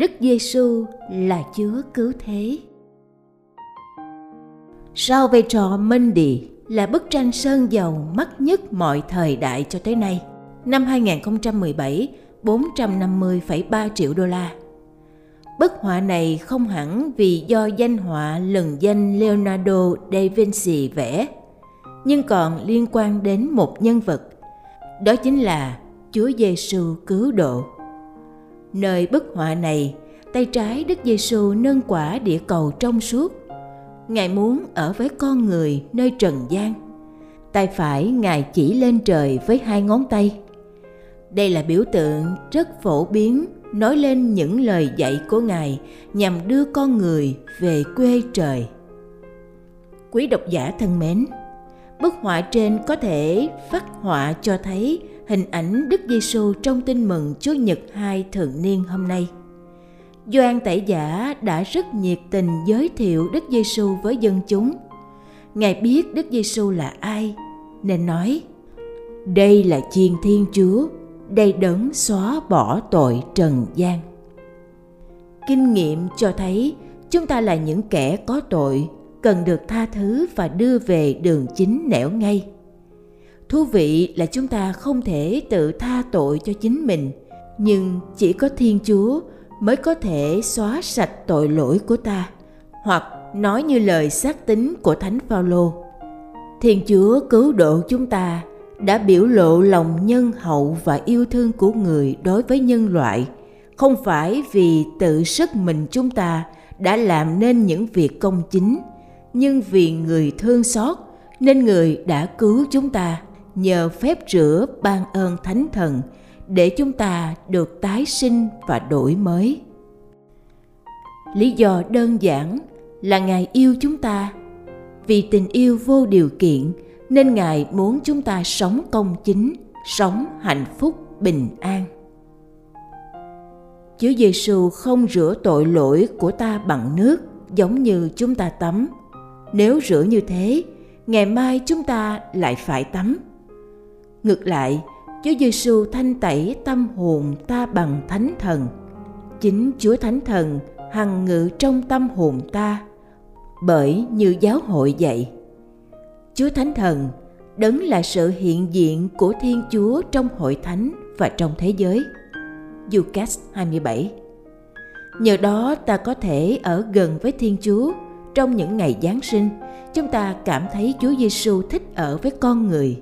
Đức Giêsu là Chúa cứu thế. Sao về trò Mendy là bức tranh sơn dầu mắc nhất mọi thời đại cho tới nay. Năm 2017, 450,3 triệu đô la. Bức họa này không hẳn vì do danh họa lừng danh Leonardo da Vinci vẽ, nhưng còn liên quan đến một nhân vật. Đó chính là Chúa Giêsu cứu độ. Nơi bức họa này, tay trái Đức Giêsu nâng quả địa cầu trong suốt. Ngài muốn ở với con người nơi trần gian. Tay phải Ngài chỉ lên trời với hai ngón tay. Đây là biểu tượng rất phổ biến nói lên những lời dạy của Ngài nhằm đưa con người về quê trời. Quý độc giả thân mến, bức họa trên có thể phát họa cho thấy hình ảnh Đức Giêsu trong tin mừng Chúa Nhật hai thường niên hôm nay. doan Tẩy Giả đã rất nhiệt tình giới thiệu Đức Giêsu với dân chúng. Ngài biết Đức Giêsu là ai, nên nói: Đây là chiên Thiên Chúa, đây đấng xóa bỏ tội trần gian. Kinh nghiệm cho thấy chúng ta là những kẻ có tội, cần được tha thứ và đưa về đường chính nẻo ngay thú vị là chúng ta không thể tự tha tội cho chính mình. Nhưng chỉ có thiên chúa mới có thể xóa sạch tội lỗi của ta, hoặc nói như lời xác tín của thánh phaolô. Thiên chúa cứu độ chúng ta đã biểu lộ lòng nhân hậu và yêu thương của người đối với nhân loại, không phải vì tự sức mình chúng ta đã làm nên những việc công chính, nhưng vì người thương xót nên người đã cứu chúng ta nhờ phép rửa ban ơn thánh thần để chúng ta được tái sinh và đổi mới. Lý do đơn giản là ngài yêu chúng ta. Vì tình yêu vô điều kiện nên ngài muốn chúng ta sống công chính, sống hạnh phúc, bình an. Chúa giêsu không rửa tội lỗi của ta bằng nước giống như chúng ta tắm. Nếu rửa như thế, ngày mai chúng ta lại phải tắm. Ngược lại, Chúa Giêsu thanh tẩy tâm hồn ta bằng Thánh Thần. Chính Chúa Thánh Thần hằng ngự trong tâm hồn ta, bởi như giáo hội dạy. Chúa Thánh Thần đấng là sự hiện diện của Thiên Chúa trong hội thánh và trong thế giới. Ducas 27 Nhờ đó ta có thể ở gần với Thiên Chúa trong những ngày Giáng sinh, chúng ta cảm thấy Chúa Giêsu thích ở với con người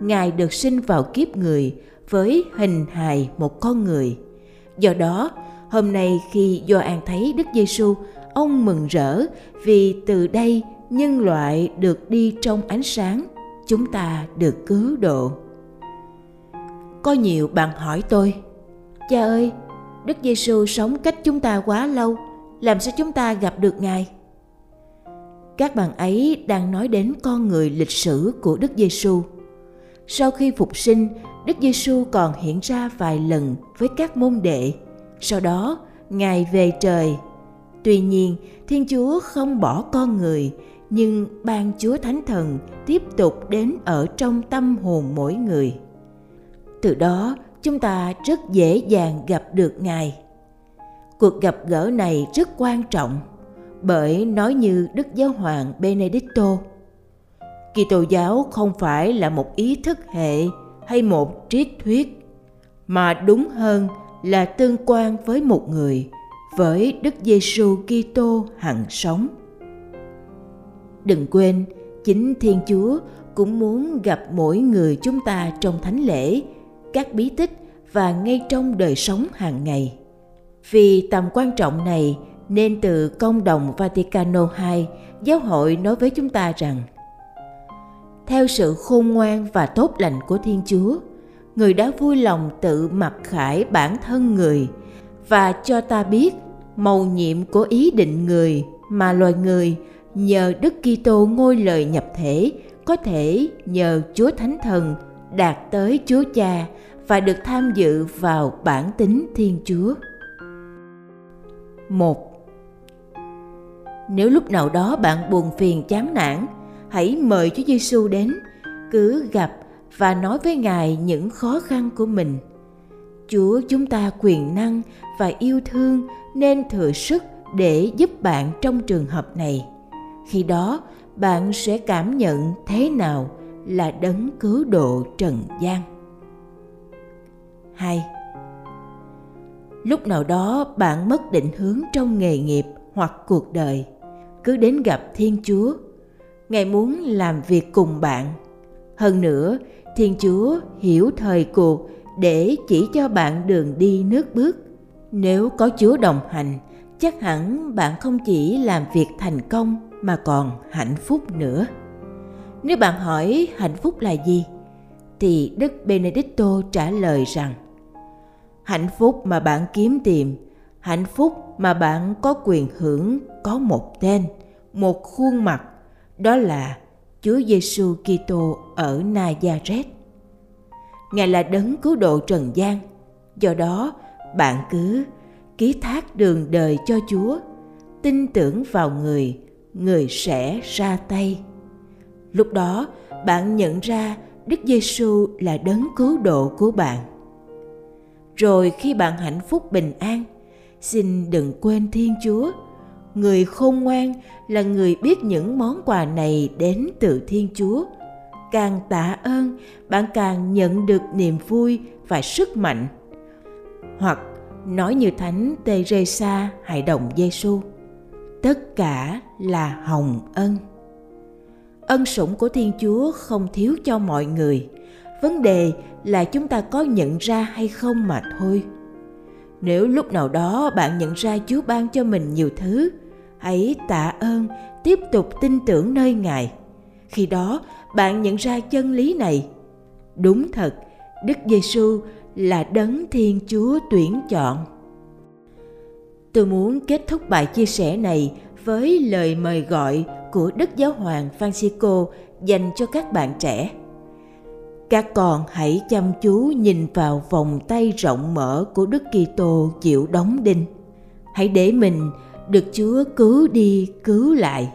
Ngài được sinh vào kiếp người với hình hài một con người. Do đó, hôm nay khi Gioan thấy Đức Giêsu, ông mừng rỡ vì từ đây nhân loại được đi trong ánh sáng, chúng ta được cứu độ. Có nhiều bạn hỏi tôi, cha ơi, Đức Giêsu sống cách chúng ta quá lâu, làm sao chúng ta gặp được Ngài? Các bạn ấy đang nói đến con người lịch sử của Đức Giêsu. Sau khi phục sinh, Đức Giêsu còn hiện ra vài lần với các môn đệ. Sau đó, Ngài về trời. Tuy nhiên, Thiên Chúa không bỏ con người, nhưng ban Chúa Thánh Thần tiếp tục đến ở trong tâm hồn mỗi người. Từ đó, chúng ta rất dễ dàng gặp được Ngài. Cuộc gặp gỡ này rất quan trọng, bởi nói như Đức Giáo hoàng Benedicto – Kitô giáo không phải là một ý thức hệ hay một triết thuyết, mà đúng hơn là tương quan với một người, với Đức Giêsu Kitô hằng sống. Đừng quên, chính Thiên Chúa cũng muốn gặp mỗi người chúng ta trong thánh lễ các bí tích và ngay trong đời sống hàng ngày. Vì tầm quan trọng này nên từ công đồng Vaticano II, giáo hội nói với chúng ta rằng theo sự khôn ngoan và tốt lành của Thiên Chúa, người đã vui lòng tự mặc khải bản thân người và cho ta biết mầu nhiệm của ý định người mà loài người nhờ Đức Kitô ngôi lời nhập thể có thể nhờ Chúa Thánh Thần đạt tới Chúa Cha và được tham dự vào bản tính Thiên Chúa. Một Nếu lúc nào đó bạn buồn phiền chán nản, hãy mời Chúa Giêsu đến, cứ gặp và nói với Ngài những khó khăn của mình. Chúa chúng ta quyền năng và yêu thương nên thừa sức để giúp bạn trong trường hợp này. Khi đó, bạn sẽ cảm nhận thế nào là đấng cứu độ trần gian. 2. Lúc nào đó bạn mất định hướng trong nghề nghiệp hoặc cuộc đời, cứ đến gặp Thiên Chúa. Ngài muốn làm việc cùng bạn. Hơn nữa, Thiên Chúa hiểu thời cuộc để chỉ cho bạn đường đi nước bước. Nếu có Chúa đồng hành, chắc hẳn bạn không chỉ làm việc thành công mà còn hạnh phúc nữa. Nếu bạn hỏi hạnh phúc là gì, thì Đức Benedicto trả lời rằng hạnh phúc mà bạn kiếm tìm, hạnh phúc mà bạn có quyền hưởng có một tên, một khuôn mặt, đó là Chúa Giêsu Kitô ở Nazareth. Ngài là đấng cứu độ trần gian, do đó bạn cứ ký thác đường đời cho Chúa, tin tưởng vào người, người sẽ ra tay. Lúc đó, bạn nhận ra Đức Giêsu là đấng cứu độ của bạn. Rồi khi bạn hạnh phúc bình an, xin đừng quên Thiên Chúa. Người khôn ngoan là người biết những món quà này đến từ Thiên Chúa. Càng tạ ơn, bạn càng nhận được niềm vui và sức mạnh. Hoặc nói như Thánh Teresa hãy đồng Giêsu, tất cả là hồng ân. Ân sủng của Thiên Chúa không thiếu cho mọi người. Vấn đề là chúng ta có nhận ra hay không mà thôi. Nếu lúc nào đó bạn nhận ra Chúa ban cho mình nhiều thứ, hãy tạ ơn, tiếp tục tin tưởng nơi Ngài. Khi đó, bạn nhận ra chân lý này. Đúng thật, Đức Giêsu là đấng Thiên Chúa tuyển chọn. Tôi muốn kết thúc bài chia sẻ này với lời mời gọi của Đức Giáo hoàng Francisco dành cho các bạn trẻ. Các con hãy chăm chú nhìn vào vòng tay rộng mở của Đức Kitô chịu đóng đinh. Hãy để mình được Chúa cứu đi cứu lại.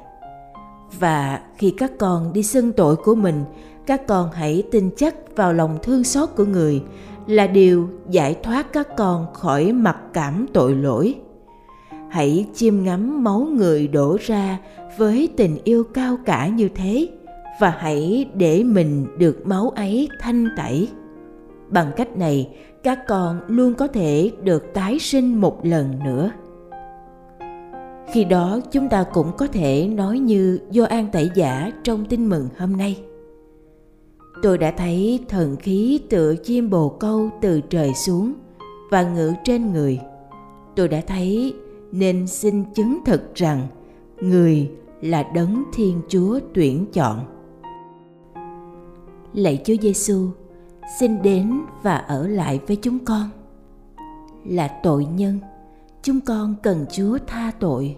Và khi các con đi xưng tội của mình, các con hãy tin chắc vào lòng thương xót của người là điều giải thoát các con khỏi mặc cảm tội lỗi hãy chiêm ngắm máu người đổ ra với tình yêu cao cả như thế và hãy để mình được máu ấy thanh tẩy. Bằng cách này, các con luôn có thể được tái sinh một lần nữa. Khi đó, chúng ta cũng có thể nói như do an tẩy giả trong tin mừng hôm nay. Tôi đã thấy thần khí tựa chim bồ câu từ trời xuống và ngự trên người. Tôi đã thấy nên xin chứng thực rằng người là đấng thiên chúa tuyển chọn lạy chúa giêsu xin đến và ở lại với chúng con. Là tội nhân, chúng con cần chúa tha tội.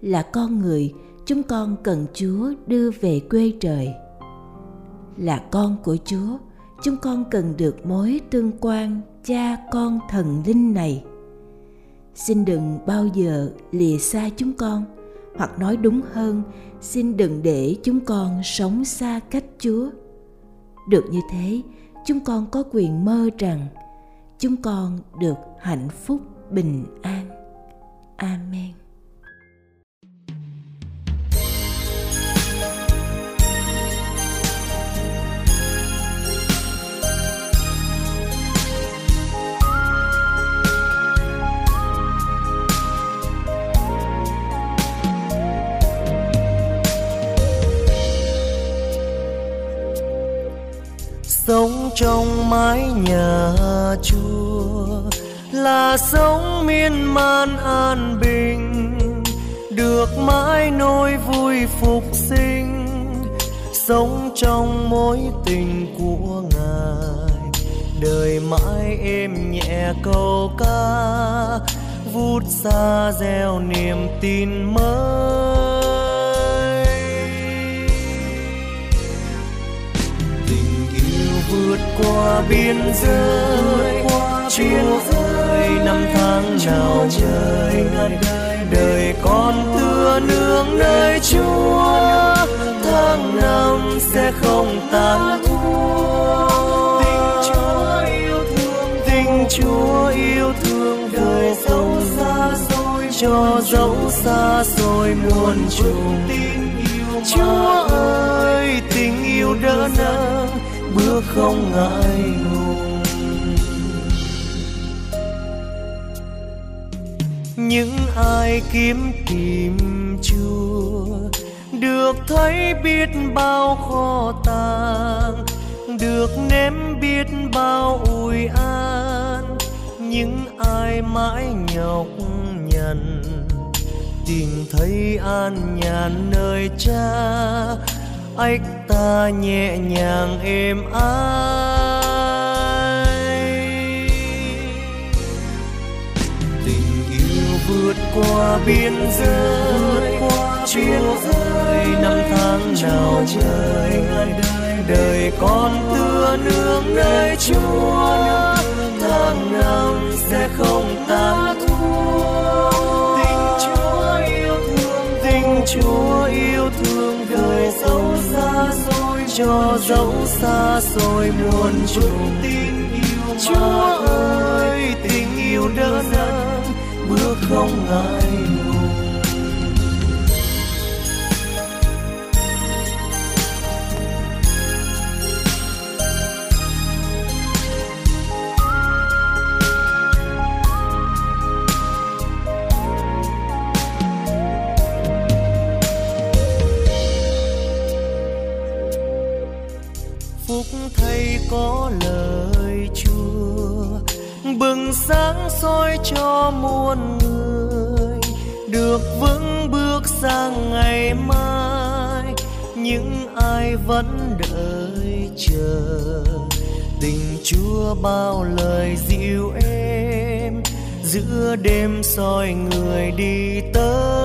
Là con người, chúng con cần chúa đưa về quê trời. Là con của chúa, chúng con cần được mối tương quan cha con thần linh này. Xin đừng bao giờ lìa xa chúng con, hoặc nói đúng hơn, xin đừng để chúng con sống xa cách chúa được như thế, chúng con có quyền mơ rằng chúng con được hạnh phúc bình an. Amen. Sống trong mái nhà chùa là sống miên man an bình, được mãi nỗi vui phục sinh, sống trong mối tình của ngài. Đời mãi êm nhẹ câu ca, vút xa gieo niềm tin mới. Vượt qua biên giới chuyến rơi năm tháng nào trời đời con tựa nương nơi chúa. Tháng năm sẽ không tan tình chúa yêu thương tình chúa yêu thương. Đời dấu xa xôi cho dấu xa xôi muôn trùng. Chúa ơi tình không ngại ngùng. Những ai kiếm tìm chúa, được thấy biết bao kho tàng được nếm biết bao ủi an. Những ai mãi nhọc nhằn, tìm thấy an nhàn nơi cha ách ta nhẹ nhàng êm ái tình yêu vượt qua biên giới, chuyến rơi năm tháng nào trời đời con tựa nương nơi chúa, tháng năm sẽ không ta thua. Tình chúa yêu thương, tình chúa yêu thương cho dấu xa xôi muôn trùng. Tin yêu chúa ơi, tình yêu đơn giản, bước không ngại ngùng phúc thay có lời chúa. Bừng sáng soi cho muôn người, được vững bước sang ngày mai. Những ai vẫn đợi chờ, tình chúa bao lời dịu êm. Giữa đêm soi người đi tới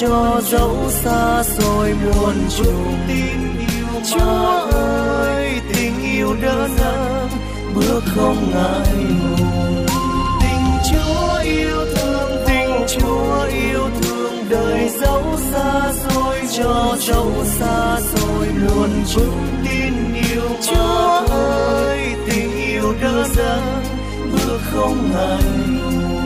cho dấu xa xôi muôn trùng. Tin yêu chúa ơi, tình yêu đơn nâng bước không ngại ngùng. Tình chúa yêu thương, tình chúa yêu thương, đời dấu xa xôi cho dấu xa xôi luôn vững tin yêu chúa ơi, tình yêu đơn dâng bước không ngại ngùng.